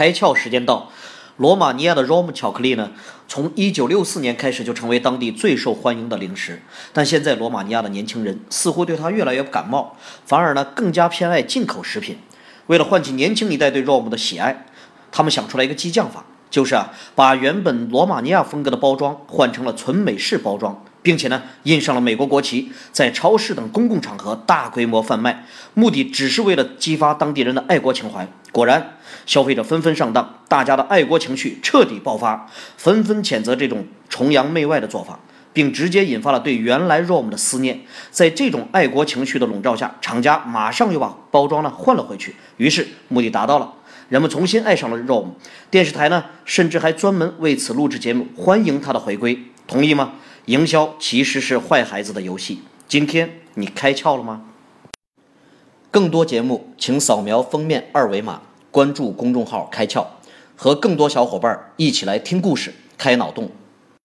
开窍时间到。罗马尼亚的 ROM 巧克力呢，从1964年开始就成为当地最受欢迎的零食。但现在罗马尼亚的年轻人似乎对它越来越不感冒，反而呢更加偏爱进口食品。为了唤起年轻一代对 ROM 的喜爱，他们想出来一个激将法，就是啊把原本罗马尼亚风格的包装换成了纯美式包装。并且呢，印上了美国国旗，在超市等公共场合大规模贩卖，目的只是为了激发当地人的爱国情怀。果然，消费者纷纷上当，大家的爱国情绪彻底爆发，纷纷谴责这种崇洋媚外的做法，并直接引发了对原来 ROM 的思念。在这种爱国情绪的笼罩下，厂家马上又把包装呢换了回去，于是目的达到了，人们重新爱上了 ROM。电视台呢，甚至还专门为此录制节目，欢迎他的回归。同意吗？营销其实是坏孩子的游戏。今天你开窍了吗？更多节目，请扫描封面二维码，关注公众号“开窍”，和更多小伙伴一起来听故事、开脑洞。